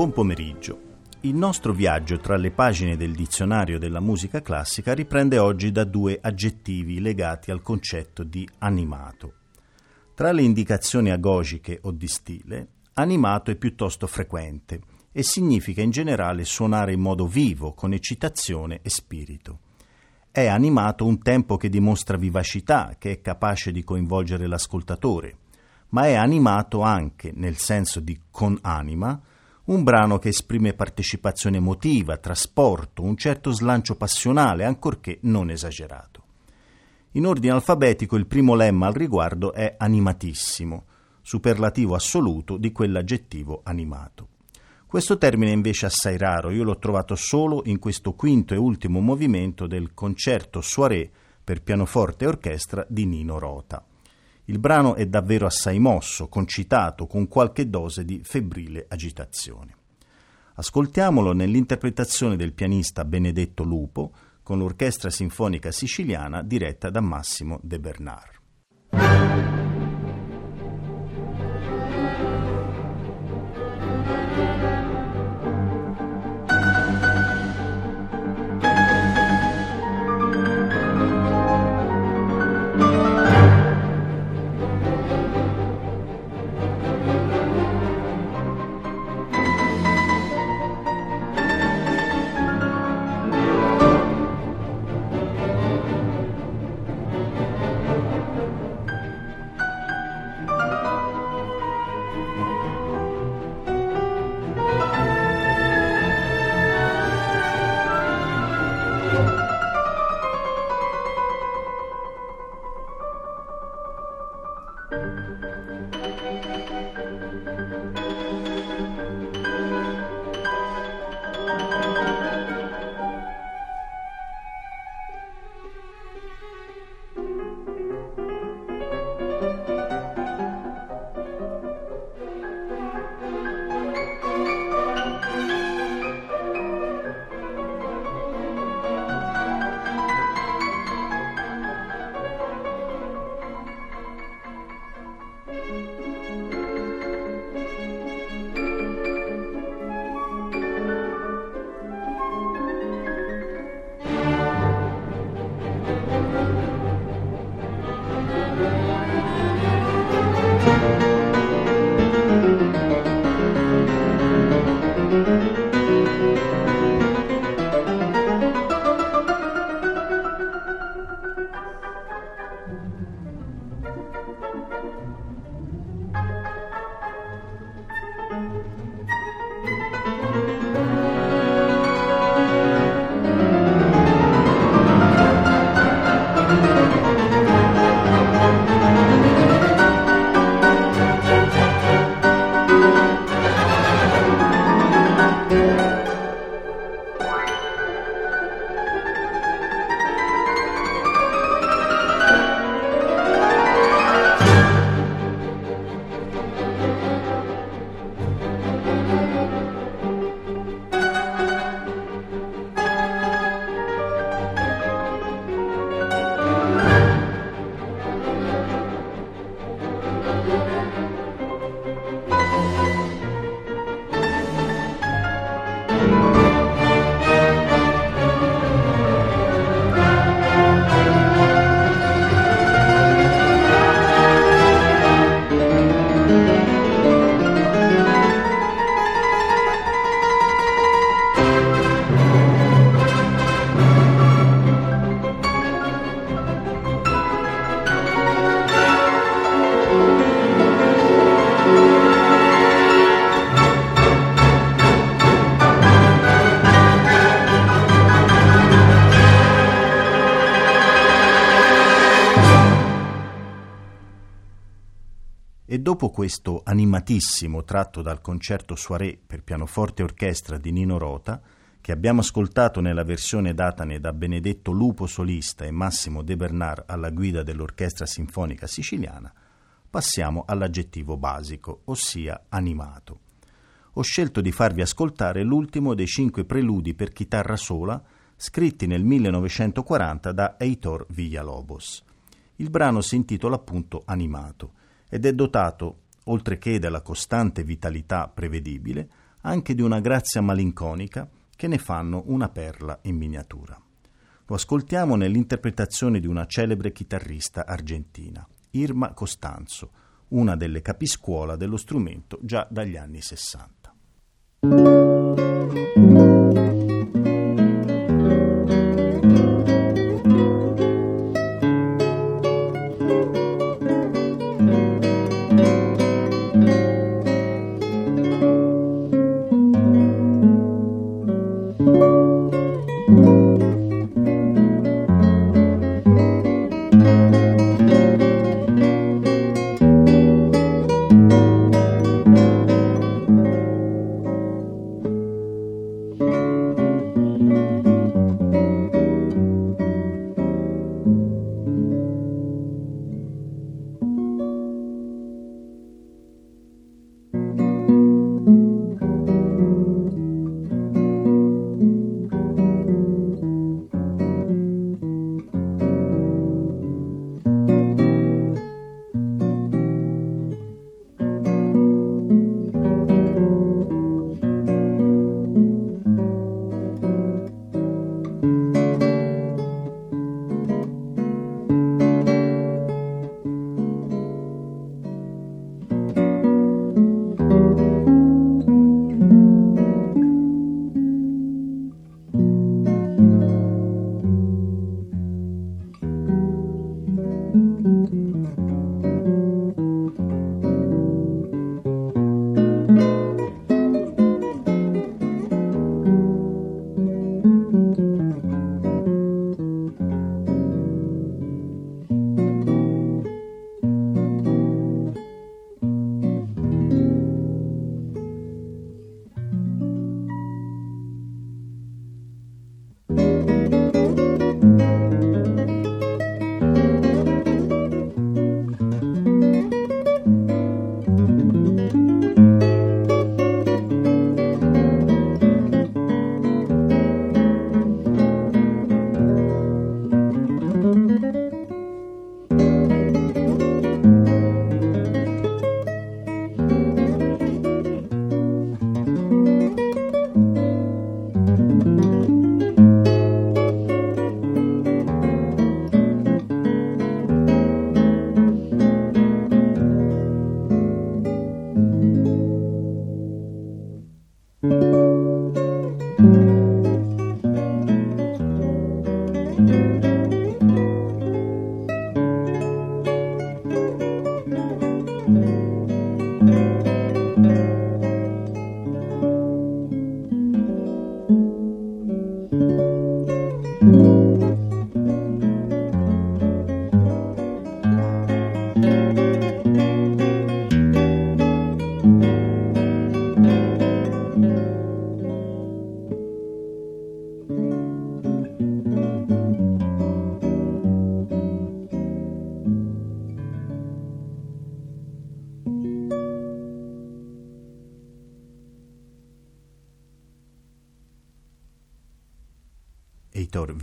Buon pomeriggio. Il nostro viaggio tra le pagine del dizionario della musica classica riprende oggi da due aggettivi legati al concetto di animato. Tra le indicazioni agogiche o di stile, animato è piuttosto frequente e significa in generale suonare in modo vivo, con eccitazione e spirito. È animato un tempo che dimostra vivacità, che è capace di coinvolgere l'ascoltatore, ma è animato anche, nel senso di con anima, un brano che esprime partecipazione emotiva, trasporto, un certo slancio passionale, ancorché non esagerato. In ordine alfabetico il primo lemma al riguardo è animatissimo, superlativo assoluto di quell'aggettivo animato. Questo termine è invece assai raro, io l'ho trovato solo in questo quinto e ultimo movimento del concerto soirée per pianoforte e orchestra di Nino Rota. Il brano è davvero assai mosso, concitato, con qualche dose di febbrile agitazione. Ascoltiamolo nell'interpretazione del pianista Benedetto Lupo con l'Orchestra Sinfonica Siciliana diretta da Massimo De Bernard. Dopo questo animatissimo tratto dal concerto soirée per pianoforte e orchestra di Nino Rota, che abbiamo ascoltato nella versione datane da Benedetto Lupo solista e Massimo De Bernard alla guida dell'Orchestra Sinfonica Siciliana, passiamo all'aggettivo basico, ossia animato. Ho scelto di farvi ascoltare l'ultimo dei cinque preludi per chitarra sola scritti nel 1940 da Heitor Villalobos. Il brano si intitola appunto Animato ed è dotato, oltre che della costante vitalità prevedibile, anche di una grazia malinconica che ne fanno una perla in miniatura. Lo ascoltiamo nell'interpretazione di una celebre chitarrista argentina, Irma Costanzo, una delle capiscuola dello strumento già dagli anni 60.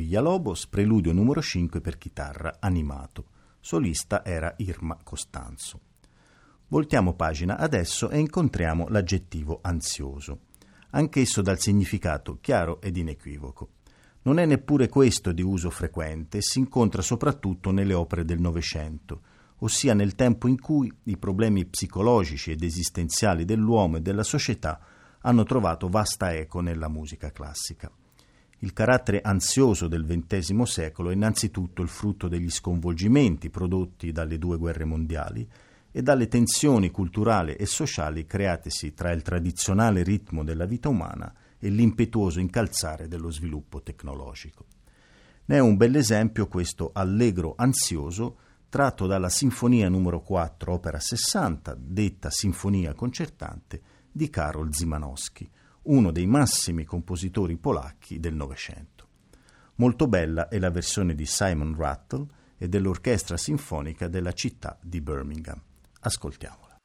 Villalobos, preludio numero 5 per chitarra animato. Solista era Irma Costanzo. Voltiamo pagina adesso e incontriamo l'aggettivo ansioso, anch'esso dal significato chiaro ed inequivoco. Non è neppure questo di uso frequente si incontra soprattutto nelle opere del Novecento, ossia nel tempo in cui i problemi psicologici ed esistenziali dell'uomo e della società hanno trovato vasta eco nella musica classica. Il carattere ansioso del XX secolo è innanzitutto il frutto degli sconvolgimenti prodotti dalle due guerre mondiali e dalle tensioni culturali e sociali createsi tra il tradizionale ritmo della vita umana e l'impetuoso incalzare dello sviluppo tecnologico. Ne è un bell'esempio questo allegro ansioso tratto dalla Sinfonia numero 4, opera 60, detta Sinfonia concertante di Karol Zimanowski, uno dei massimi compositori polacchi del Novecento. Molto bella è la versione di Simon Rattle e dell'Orchestra Sinfonica della città di Birmingham. Ascoltiamola.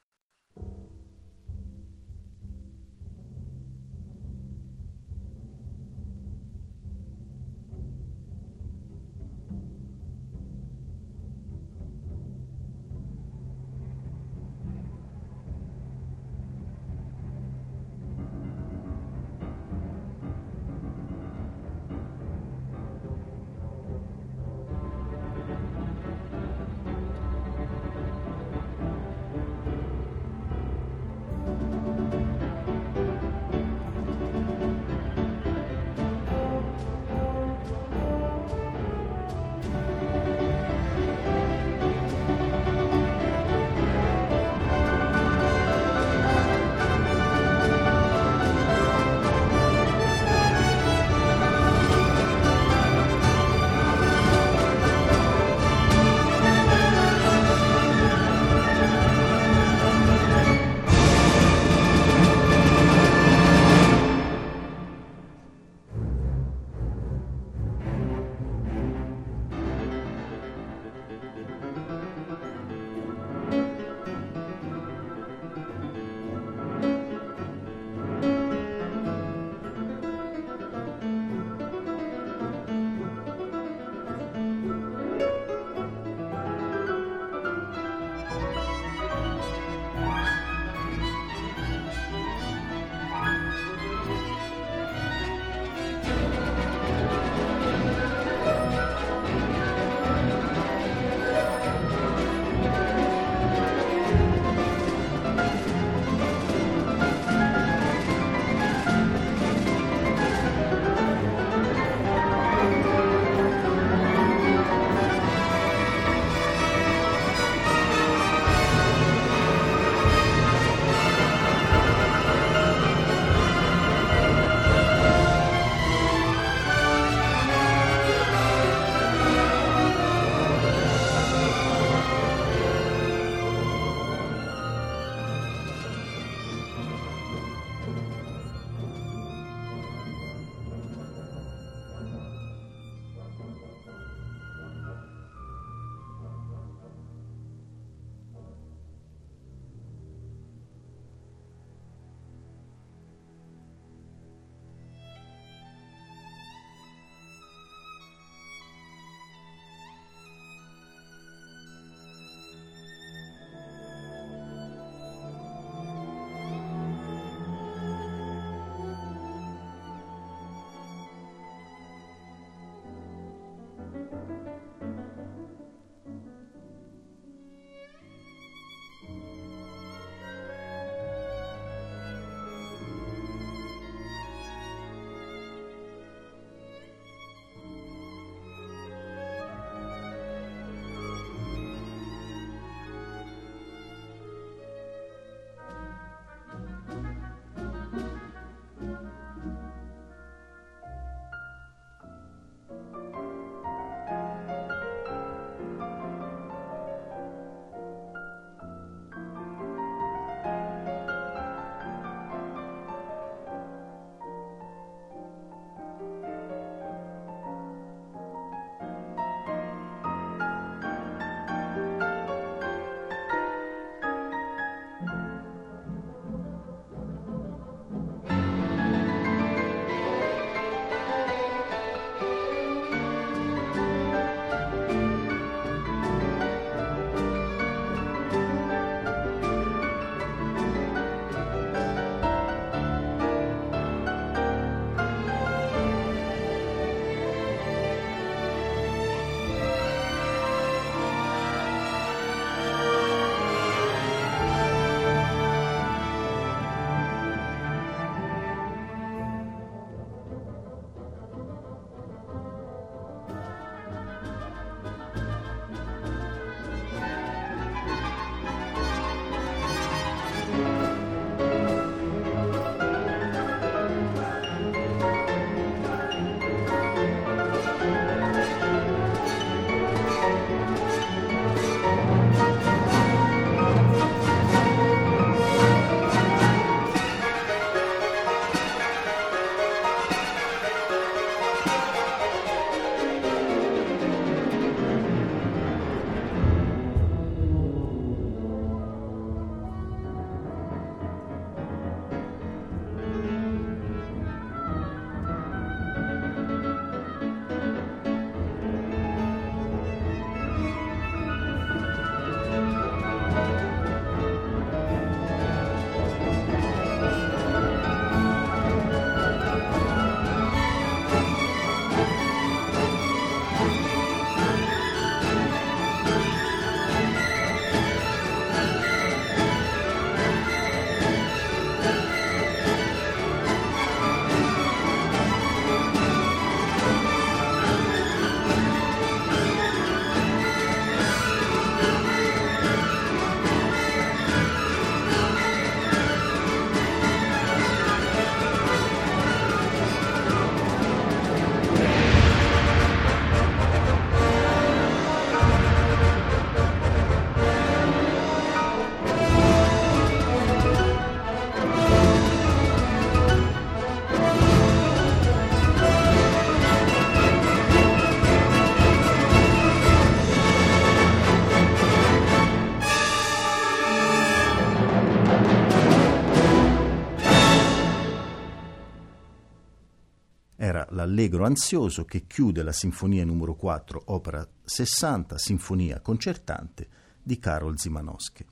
Allegro ansioso che chiude la Sinfonia numero 4, opera 60, Sinfonia concertante di Karol Zimanowski.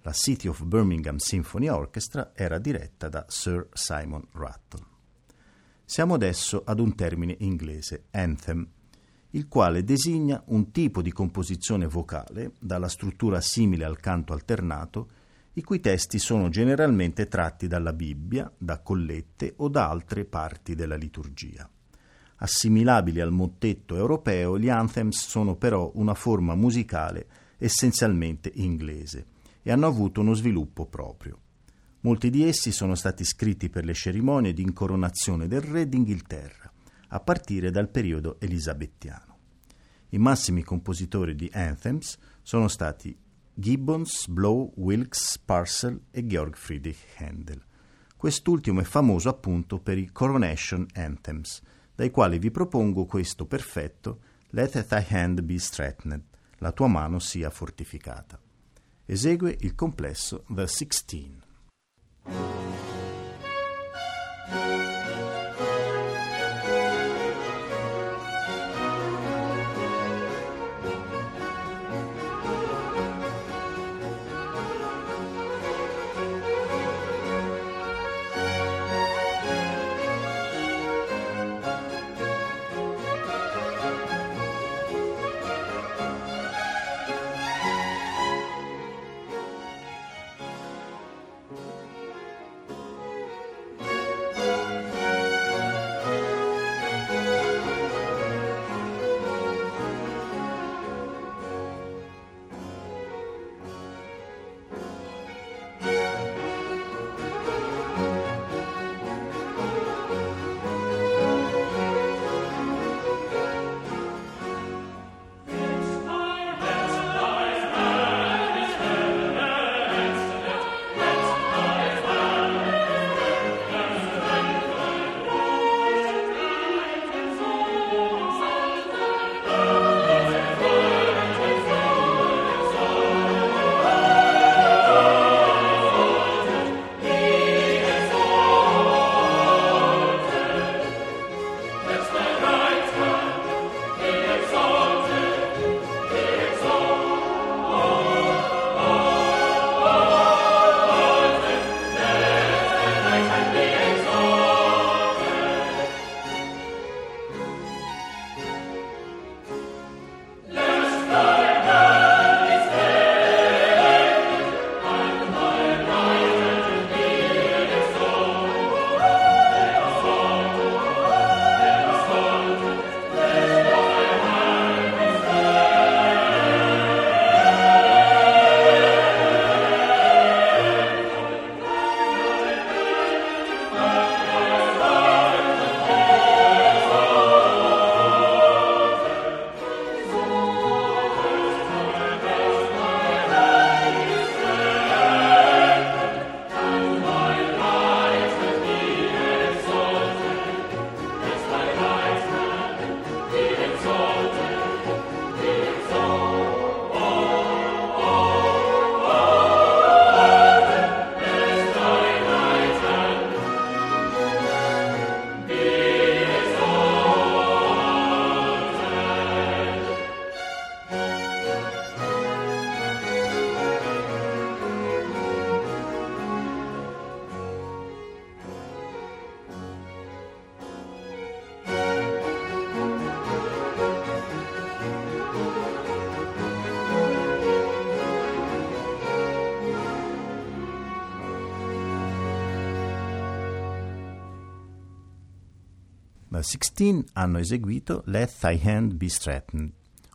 La City of Birmingham Symphony Orchestra era diretta da Sir Simon Rattle. Siamo adesso ad un termine inglese, anthem, il quale designa un tipo di composizione vocale dalla struttura simile al canto alternato, i cui testi sono generalmente tratti dalla Bibbia, da collette o da altre parti della liturgia. Assimilabili al mottetto europeo, gli anthems sono però una forma musicale essenzialmente inglese e hanno avuto uno sviluppo proprio. Molti di essi sono stati scritti per le cerimonie di incoronazione del re d'Inghilterra, a partire dal periodo elisabettiano. I massimi compositori di anthems sono stati Gibbons, Blow, Wilkes, Parcel e Georg Friedrich Handel. Quest'ultimo è famoso appunto per i Coronation Anthems, dai quali vi propongo questo perfetto Let thy hand be strengthened, la tua mano sia fortificata. Esegue il complesso The Sixteen. La Sixteen hanno eseguito Let Thy Hand Be Straightened,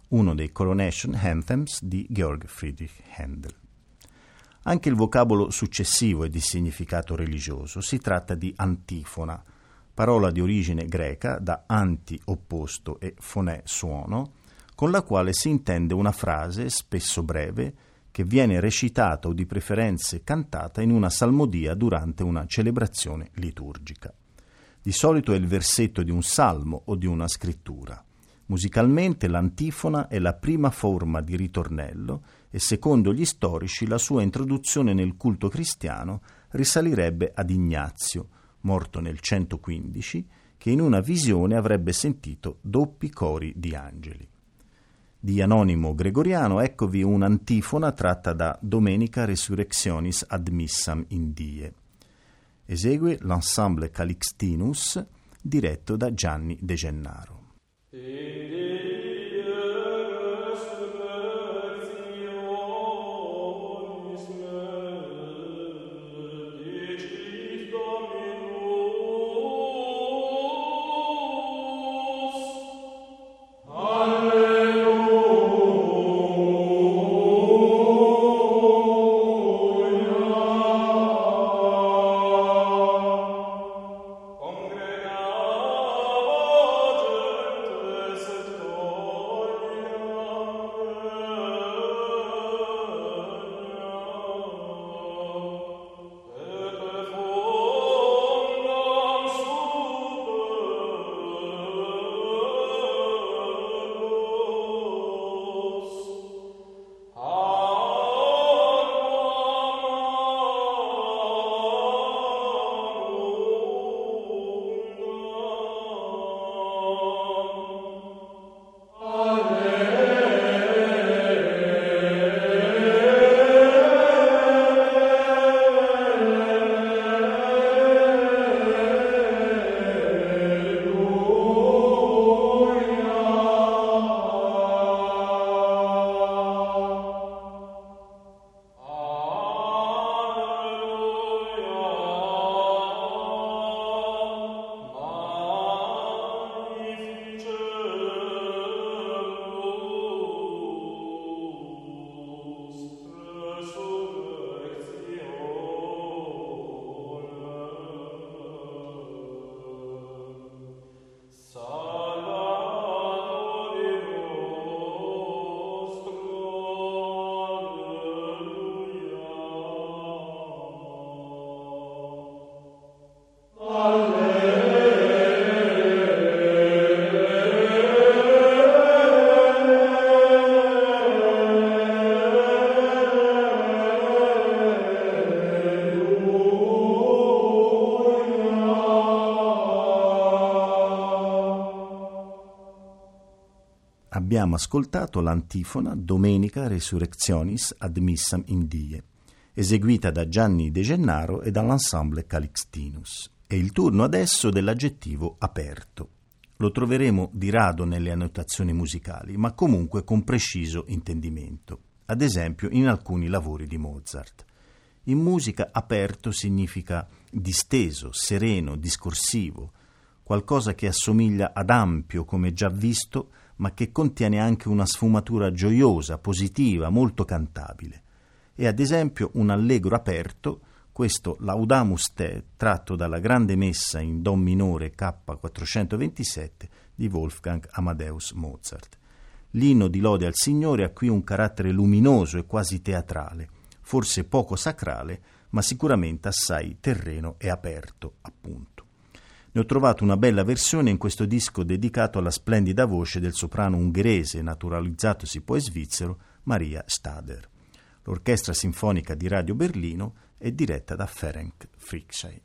uno dei Coronation Anthems di Georg Friedrich Handel. Anche il vocabolo successivo è di significato religioso, si tratta di antifona, parola di origine greca da anti opposto e fonè suono, con la quale si intende una frase, spesso breve, che viene recitata o di preferenze cantata in una salmodia durante una celebrazione liturgica. Di solito è il versetto di un salmo o di una scrittura. Musicalmente l'antifona è la prima forma di ritornello e secondo gli storici la sua introduzione nel culto cristiano risalirebbe ad Ignazio, morto nel 115, che in una visione avrebbe sentito doppi cori di angeli. Di Anonimo Gregoriano eccovi un'antifona tratta da Domenica Resurrectionis ad Missam in Die. Esegue l'ensemble Calixtinus diretto da Gianni De Gennaro. Abbiamo ascoltato l'antifona Domenica Resurrectionis ad Missam in Die, eseguita da Gianni De Gennaro e dall'ensemble Calixtinus. È il turno adesso dell'aggettivo aperto. Lo troveremo di rado nelle annotazioni musicali, ma comunque con preciso intendimento, ad esempio in alcuni lavori di Mozart. In musica aperto significa disteso, sereno, discorsivo, qualcosa che assomiglia ad ampio, come già visto, ma che contiene anche una sfumatura gioiosa, positiva, molto cantabile. E ad esempio un allegro aperto, questo Laudamus Te, tratto dalla grande messa in Do minore K427 di Wolfgang Amadeus Mozart. L'inno di lode al Signore ha qui un carattere luminoso e quasi teatrale, forse poco sacrale, ma sicuramente assai terreno e aperto, appunto. Ne ho trovato una bella versione in questo disco dedicato alla splendida voce del soprano ungherese, naturalizzatosi poi svizzero, Maria Stader. L'Orchestra Sinfonica di Radio Berlino è diretta da Ferenc Fricsay.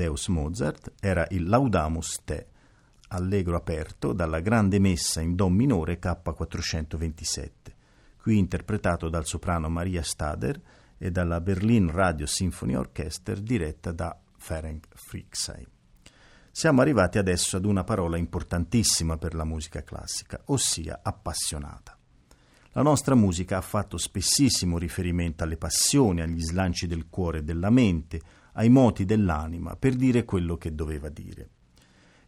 Amadeus Mozart era il Laudamus Te, allegro aperto dalla grande messa in Do minore K427, qui interpretato dal soprano Maria Stader e dalla Berlin Radio Symphony Orchestra diretta da Ferenc Fricksay. Siamo arrivati adesso ad una parola importantissima per la musica classica, ossia appassionata. La nostra musica ha fatto spessissimo riferimento alle passioni, agli slanci del cuore e della mente, ai moti dell'anima, per dire quello che doveva dire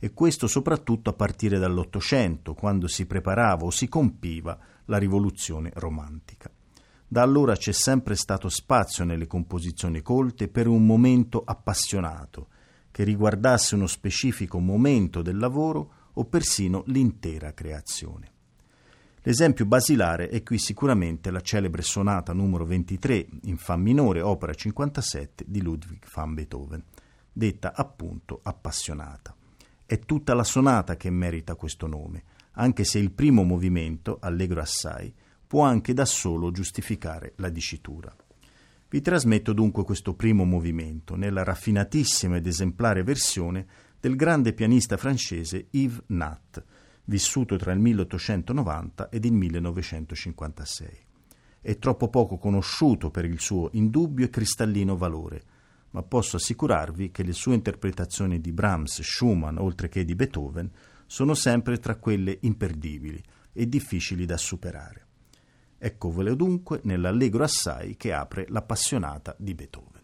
e questo soprattutto a partire dall'Ottocento, quando si preparava o si compiva la rivoluzione romantica. Da allora c'è sempre stato spazio nelle composizioni colte per un momento appassionato, che riguardasse uno specifico momento del lavoro o persino l'intera creazione. L'esempio basilare è qui sicuramente la celebre sonata numero 23 in Fa minore, opera 57 di Ludwig van Beethoven, detta appunto appassionata. È tutta la sonata che merita questo nome, anche se il primo movimento, allegro assai, può anche da solo giustificare la dicitura. Vi trasmetto dunque questo primo movimento nella raffinatissima ed esemplare versione del grande pianista francese Yves Nat, vissuto tra il 1890 ed il 1956. È troppo poco conosciuto per il suo indubbio e cristallino valore, ma posso assicurarvi che le sue interpretazioni di Brahms, Schumann, oltre che di Beethoven, sono sempre tra quelle imperdibili e difficili da superare. Eccovele dunque nell'allegro assai che apre l'appassionata di Beethoven.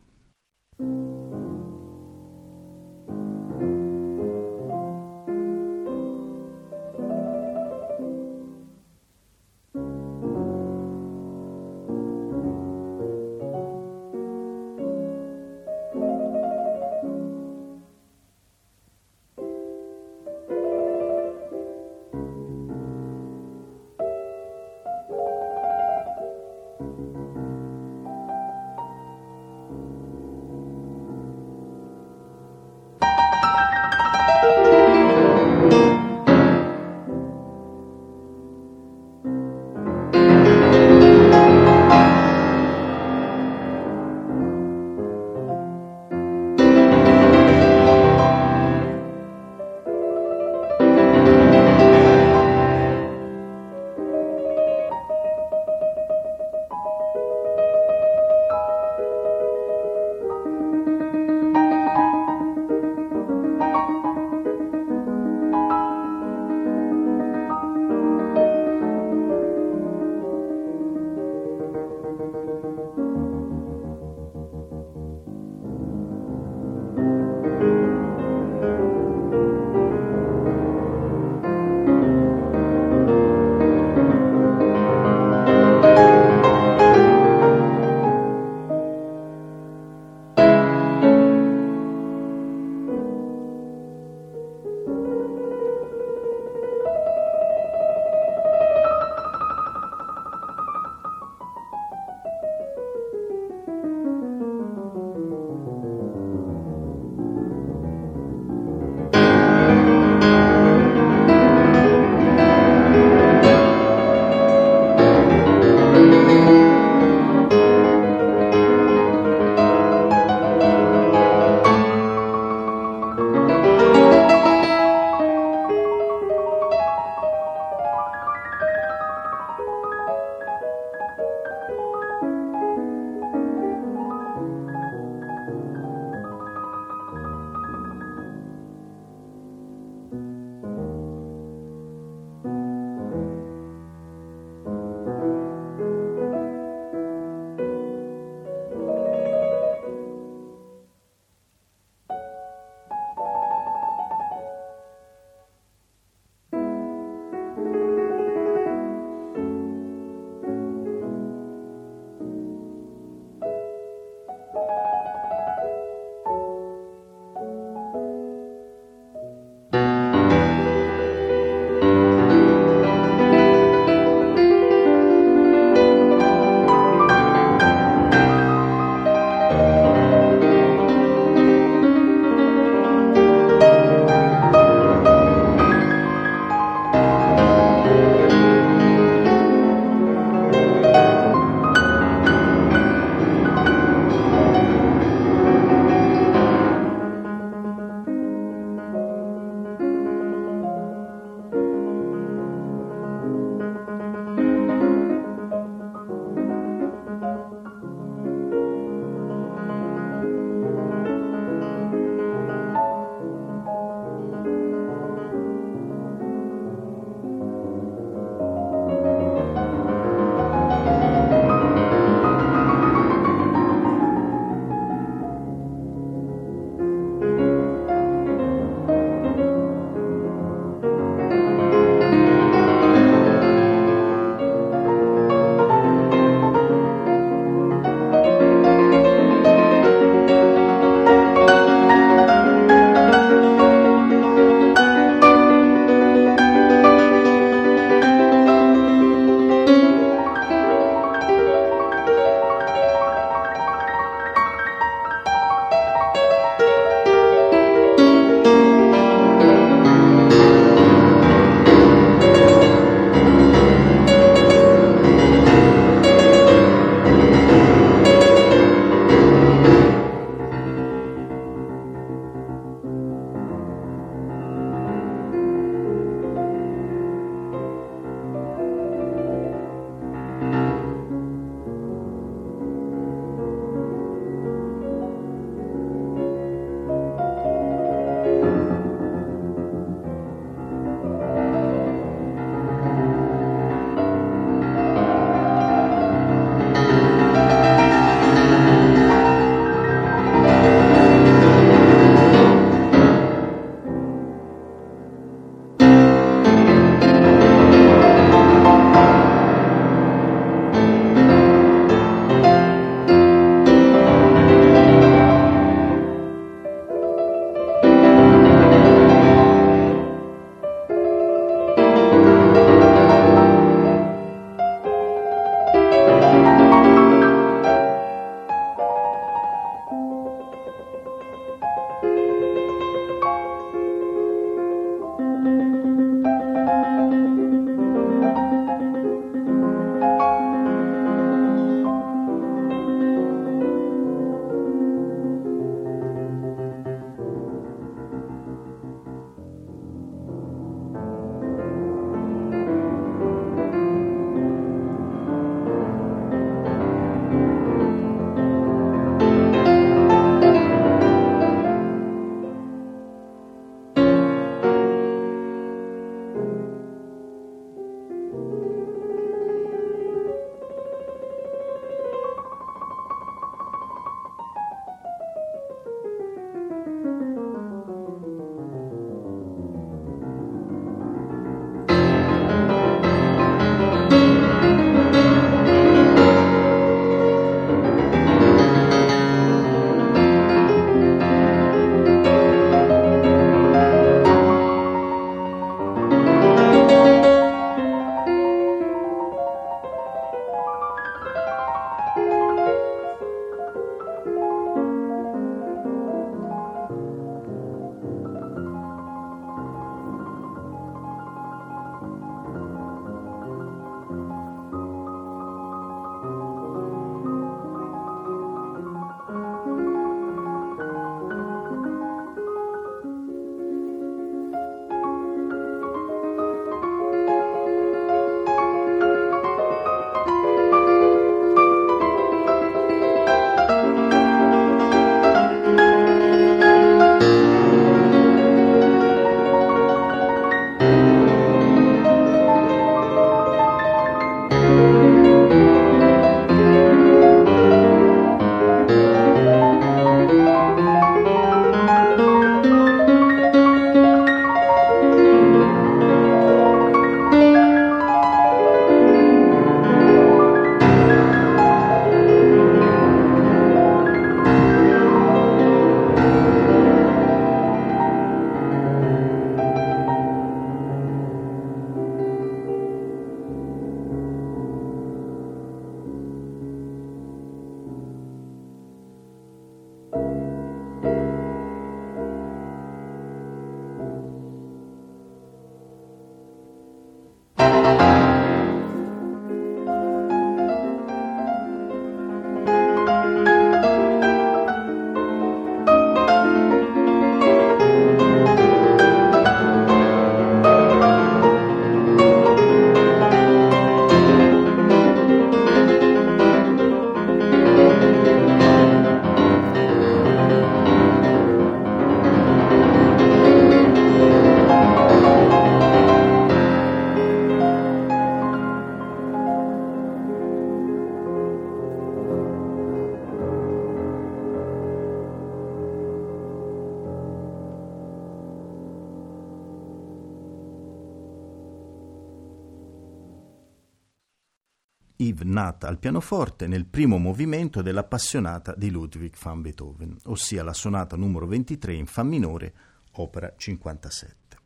Nat al pianoforte nel primo movimento dell'appassionata di Ludwig van Beethoven, ossia la sonata numero 23 in Fa minore, opera 57.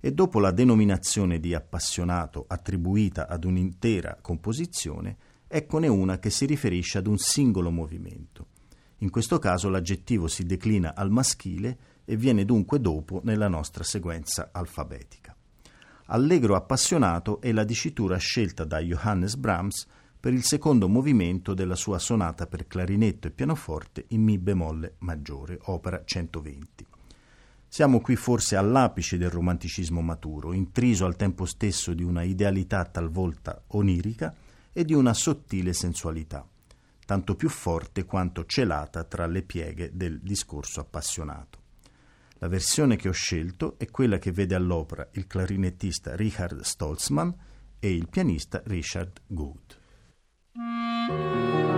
E dopo la denominazione di appassionato attribuita ad un'intera composizione, eccone una che si riferisce ad un singolo movimento. In questo caso l'aggettivo si declina al maschile e viene dunque dopo nella nostra sequenza alfabetica. Allegro appassionato è la dicitura scelta da Johannes Brahms per il secondo movimento della sua sonata per clarinetto e pianoforte in Mi bemolle maggiore, opera 120. Siamo qui forse all'apice del romanticismo maturo, intriso al tempo stesso di una idealità talvolta onirica e di una sottile sensualità, tanto più forte quanto celata tra le pieghe del discorso appassionato. La versione che ho scelto è quella che vede all'opera il clarinettista Richard Stolzmann e il pianista Richard Good. thank you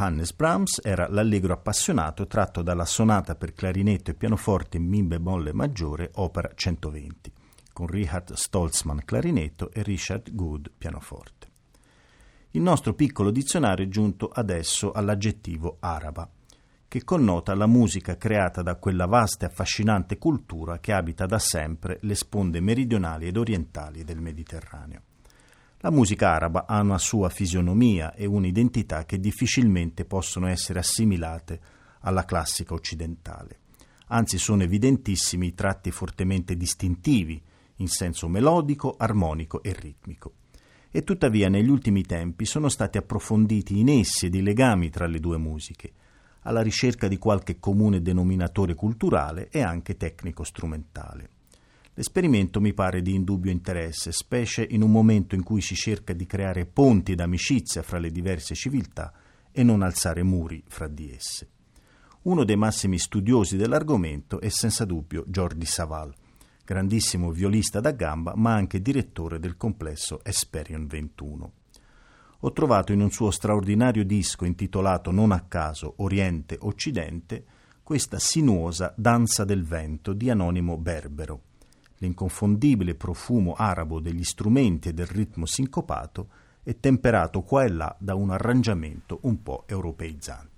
Johannes Brahms era l'Allegro appassionato tratto dalla sonata per clarinetto e pianoforte in Mi bemolle maggiore, opera 120, con Richard Stolzmann clarinetto e Richard Good pianoforte. Il nostro piccolo dizionario è giunto adesso all'aggettivo araba, che connota la musica creata da quella vasta e affascinante cultura che abita da sempre le sponde meridionali ed orientali del Mediterraneo. La musica araba ha una sua fisionomia e un'identità che difficilmente possono essere assimilate alla classica occidentale. Anzi, sono evidentissimi i tratti fortemente distintivi in senso melodico, armonico e ritmico. E tuttavia negli ultimi tempi sono stati approfonditi i nessi ed i legami tra le due musiche, alla ricerca di qualche comune denominatore culturale e anche tecnico-strumentale. L'esperimento mi pare di indubbio interesse, specie in un momento in cui si cerca di creare ponti d'amicizia fra le diverse civiltà e non alzare muri fra di esse. Uno dei massimi studiosi dell'argomento è senza dubbio Jordi Saval, grandissimo violista da gamba ma anche direttore del complesso Esperion 21 ho trovato in un suo straordinario disco intitolato non a caso Oriente-Occidente questa sinuosa danza del vento di Anonimo Berbero, l'inconfondibile profumo arabo degli strumenti e del ritmo sincopato è temperato qua e là da un arrangiamento un po' europeizzante.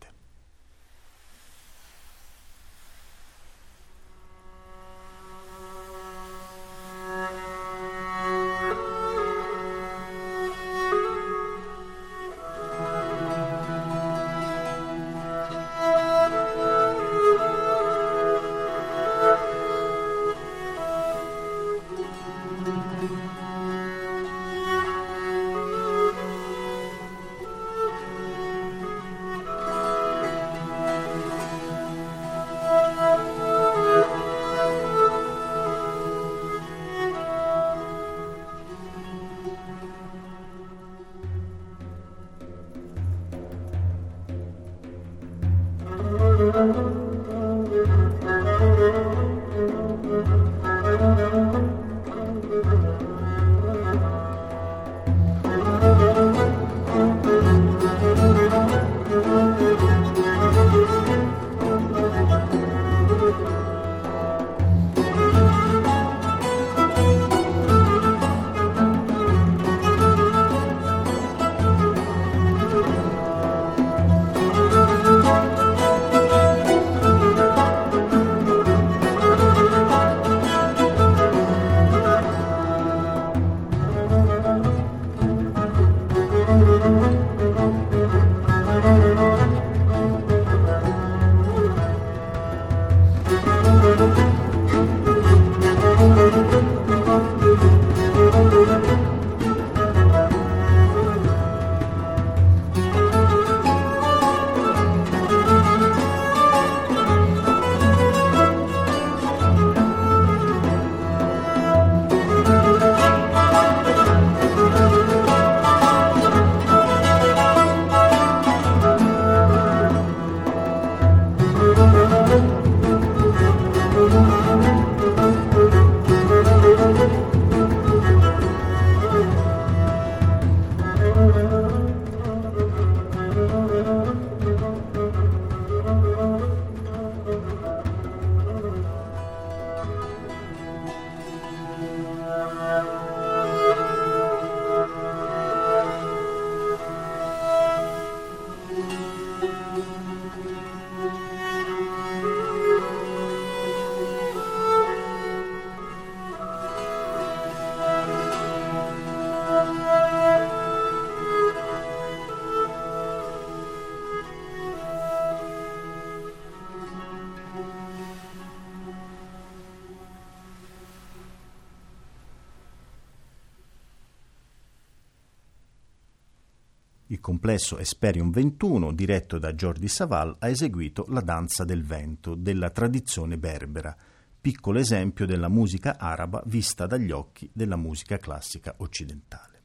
Il complesso Esperium 21, diretto da Jordi Saval, ha eseguito la danza del vento della tradizione berbera, piccolo esempio della musica araba vista dagli occhi della musica classica occidentale.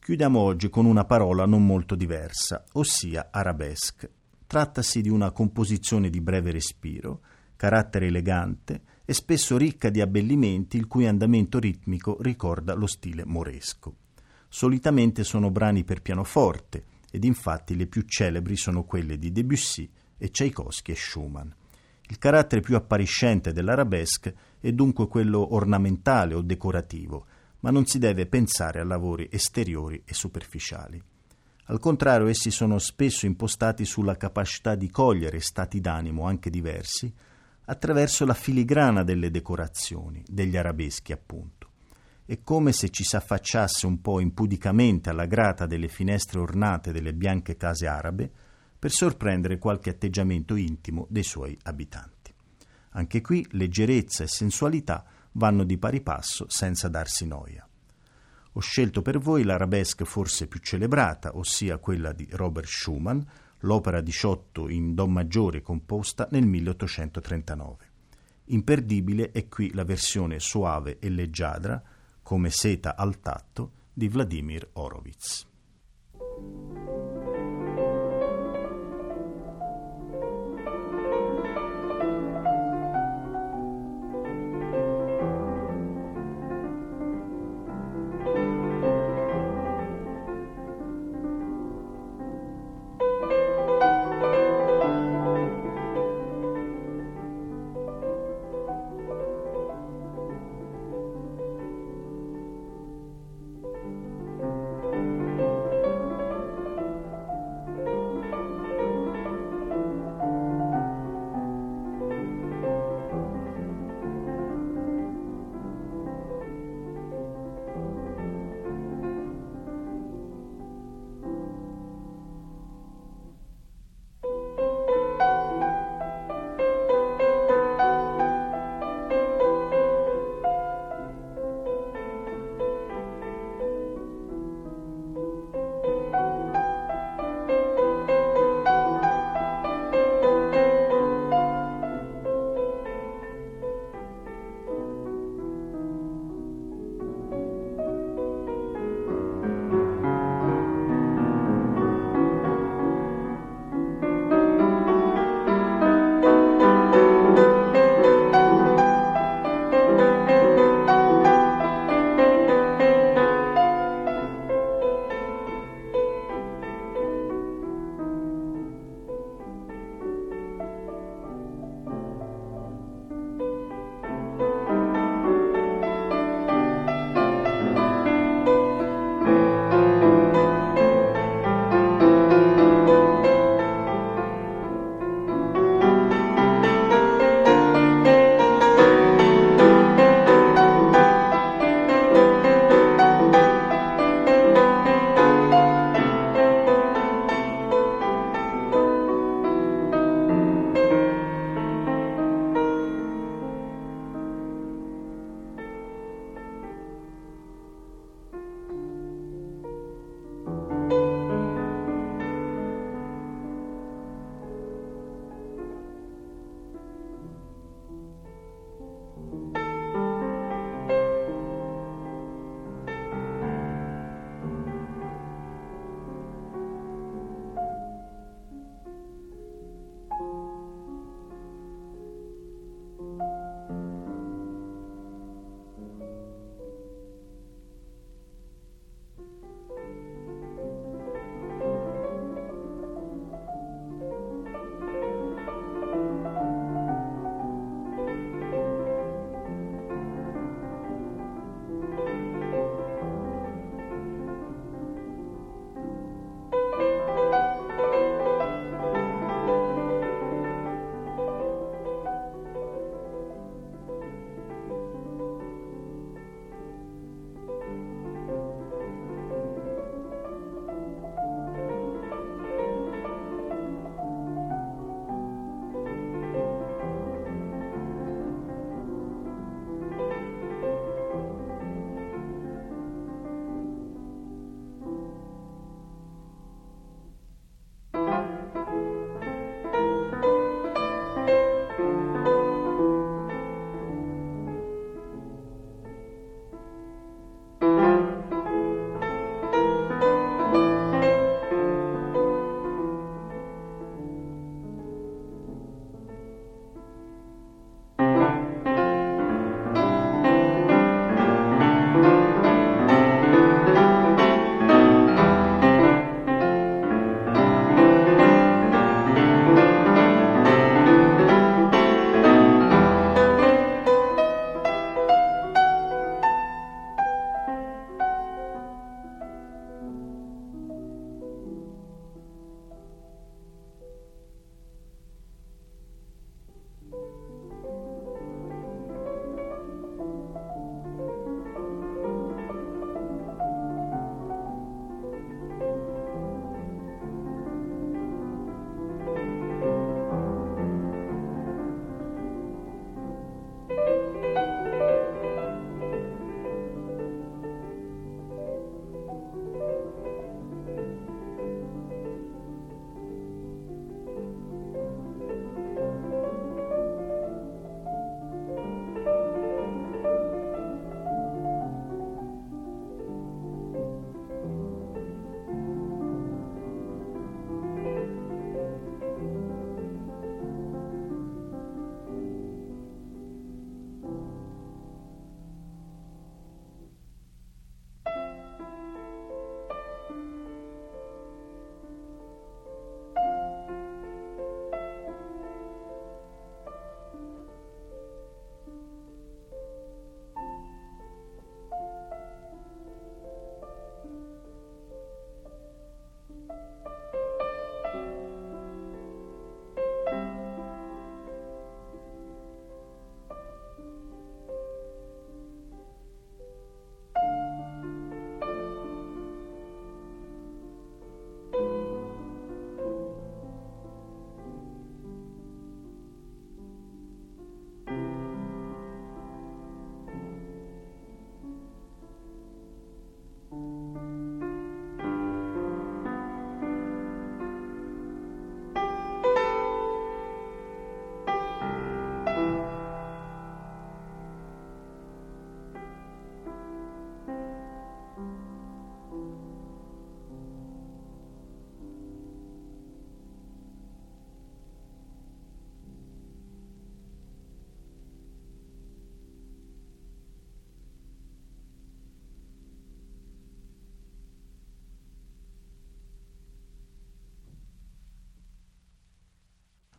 Chiudiamo oggi con una parola non molto diversa, ossia arabesque. Trattasi di una composizione di breve respiro, carattere elegante e spesso ricca di abbellimenti il cui andamento ritmico ricorda lo stile moresco. Solitamente sono brani per pianoforte ed infatti le più celebri sono quelle di Debussy e Tchaikovsky e Schumann. Il carattere più appariscente dell'arabesque è dunque quello ornamentale o decorativo, ma non si deve pensare a lavori esteriori e superficiali. Al contrario, essi sono spesso impostati sulla capacità di cogliere stati d'animo anche diversi attraverso la filigrana delle decorazioni, degli arabeschi appunto. È come se ci si affacciasse un po' impudicamente alla grata delle finestre ornate delle bianche case arabe per sorprendere qualche atteggiamento intimo dei suoi abitanti. Anche qui leggerezza e sensualità vanno di pari passo senza darsi noia. Ho scelto per voi l'arabesque forse più celebrata, ossia quella di Robert Schumann, l'opera 18 in Do maggiore composta nel 1839. Imperdibile è qui la versione suave e leggiadra, come seta al tatto, di Vladimir Horowitz.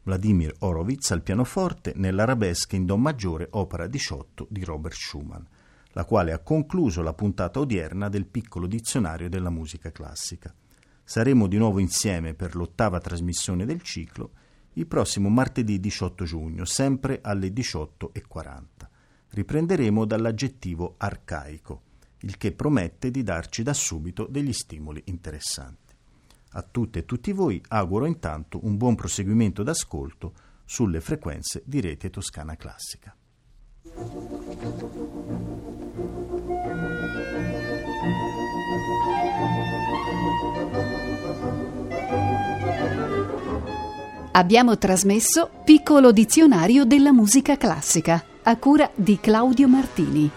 Vladimir Horowitz al pianoforte nell'Arabesque in Do maggiore, opera 18 di Robert Schumann, la quale ha concluso la puntata odierna del piccolo dizionario della musica classica. Saremo di nuovo insieme per l'ottava trasmissione del ciclo il prossimo martedì 18 giugno, sempre alle 18.40. Riprenderemo dall'aggettivo arcaico, il che promette di darci da subito degli stimoli interessanti. A tutte e tutti voi auguro intanto un buon proseguimento d'ascolto sulle frequenze di Rete Toscana Classica. Abbiamo trasmesso Piccolo dizionario della musica classica a cura di Claudio Martini.